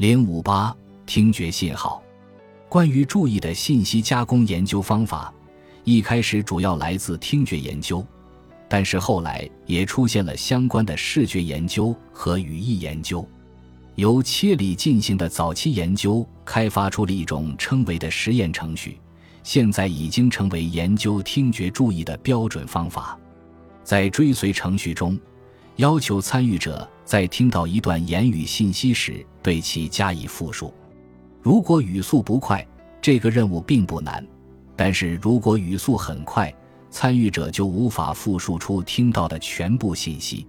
零五八听觉信号，关于注意的信息加工研究方法，一开始主要来自听觉研究，但是后来也出现了相关的视觉研究和语义研究。由切里进行的早期研究，开发出了一种称为的实验程序，现在已经成为研究听觉注意的标准方法。在追随程序中，要求参与者在听到一段言语信息时，对其加以复述。如果语速不快，这个任务并不难；但是如果语速很快，参与者就无法复述出听到的全部信息。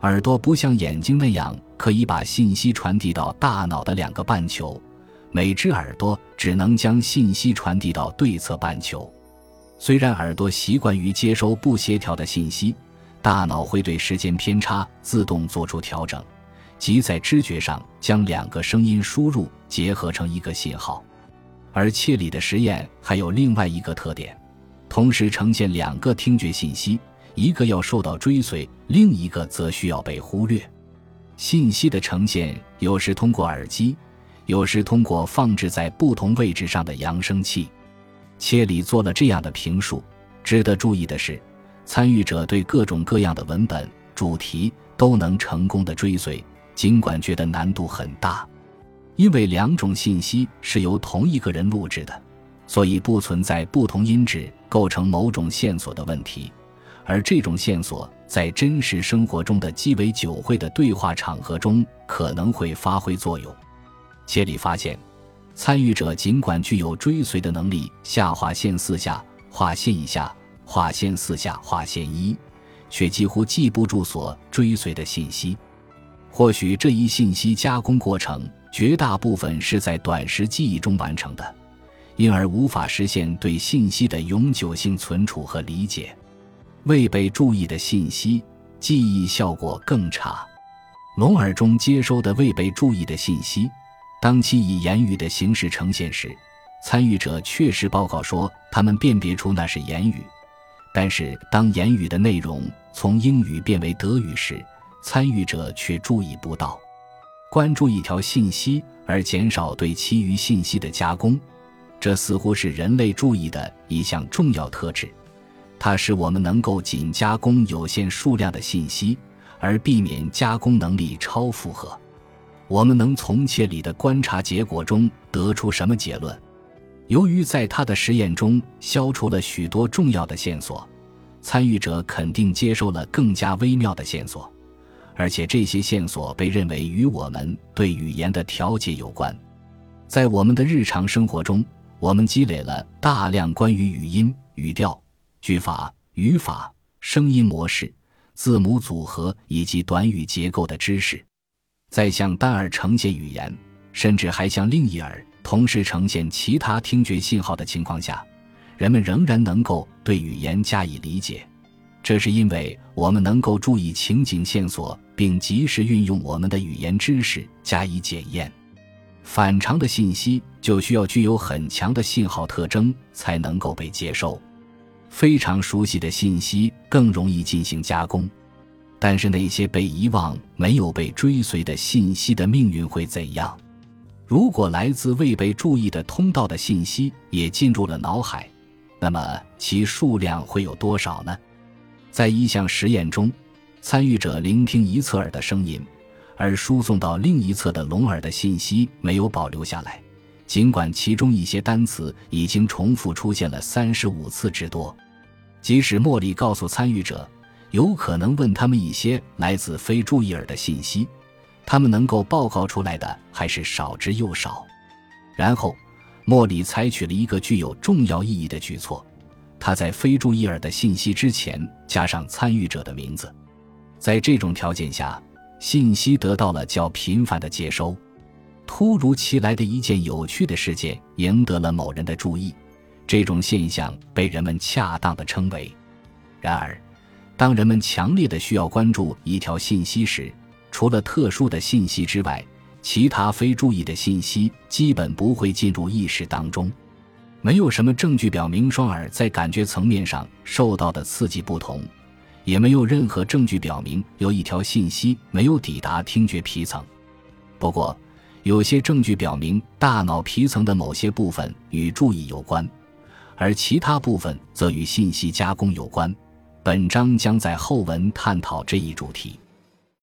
耳朵不像眼睛那样可以把信息传递到大脑的两个半球，每只耳朵只能将信息传递到对侧半球。虽然耳朵习惯于接收不协调的信息，大脑会对时间偏差自动做出调整，即在知觉上将两个声音输入结合成一个信号。而切里的实验还有另外一个特点，同时呈现两个听觉信息。一个要受到追随，另一个则需要被忽略。信息的呈现有时通过耳机，有时通过放置在不同位置上的扬声器。切里做了这样的评述。值得注意的是，参与者对各种各样的文本主题都能成功的追随，尽管觉得难度很大。因为两种信息是由同一个人录制的，所以不存在不同音质构成某种线索的问题。而这种线索在真实生活中的鸡尾酒会的对话场合中可能会发挥作用。切里发现，参与者尽管具有追随的能力，下划线四下，划线一下，画线四下，画线一，却几乎记不住所追随的信息。或许这一信息加工过程绝大部分是在短时记忆中完成的，因而无法实现对信息的永久性存储和理解。未被注意的信息，记忆效果更差。聋耳中接收的未被注意的信息，当其以言语的形式呈现时，参与者确实报告说他们辨别出那是言语；但是当言语的内容从英语变为德语时，参与者却注意不到。关注一条信息而减少对其余信息的加工，这似乎是人类注意的一项重要特质。它使我们能够仅加工有限数量的信息，而避免加工能力超负荷。我们能从切里的观察结果中得出什么结论？由于在他的实验中消除了许多重要的线索，参与者肯定接收了更加微妙的线索，而且这些线索被认为与我们对语言的调节有关。在我们的日常生活中，我们积累了大量关于语音、语调。句法、语法、声音模式、字母组合以及短语结构的知识，在向单耳呈现语言，甚至还向另一耳同时呈现其他听觉信号的情况下，人们仍然能够对语言加以理解。这是因为我们能够注意情景线索，并及时运用我们的语言知识加以检验。反常的信息就需要具有很强的信号特征才能够被接收。非常熟悉的信息更容易进行加工，但是那些被遗忘、没有被追随的信息的命运会怎样？如果来自未被注意的通道的信息也进入了脑海，那么其数量会有多少呢？在一项实验中，参与者聆听一侧耳的声音，而输送到另一侧的聋耳的信息没有保留下来，尽管其中一些单词已经重复出现了三十五次之多。即使茉莉告诉参与者，有可能问他们一些来自非注意耳的信息，他们能够报告出来的还是少之又少。然后，莫里采取了一个具有重要意义的举措，他在非注意耳的信息之前加上参与者的名字。在这种条件下，信息得到了较频繁的接收。突如其来的一件有趣的事件赢得了某人的注意。这种现象被人们恰当的称为。然而，当人们强烈的需要关注一条信息时，除了特殊的信息之外，其他非注意的信息基本不会进入意识当中。没有什么证据表明双耳在感觉层面上受到的刺激不同，也没有任何证据表明有一条信息没有抵达听觉皮层。不过，有些证据表明，大脑皮层的某些部分与注意有关，而其他部分则与信息加工有关。本章将在后文探讨这一主题。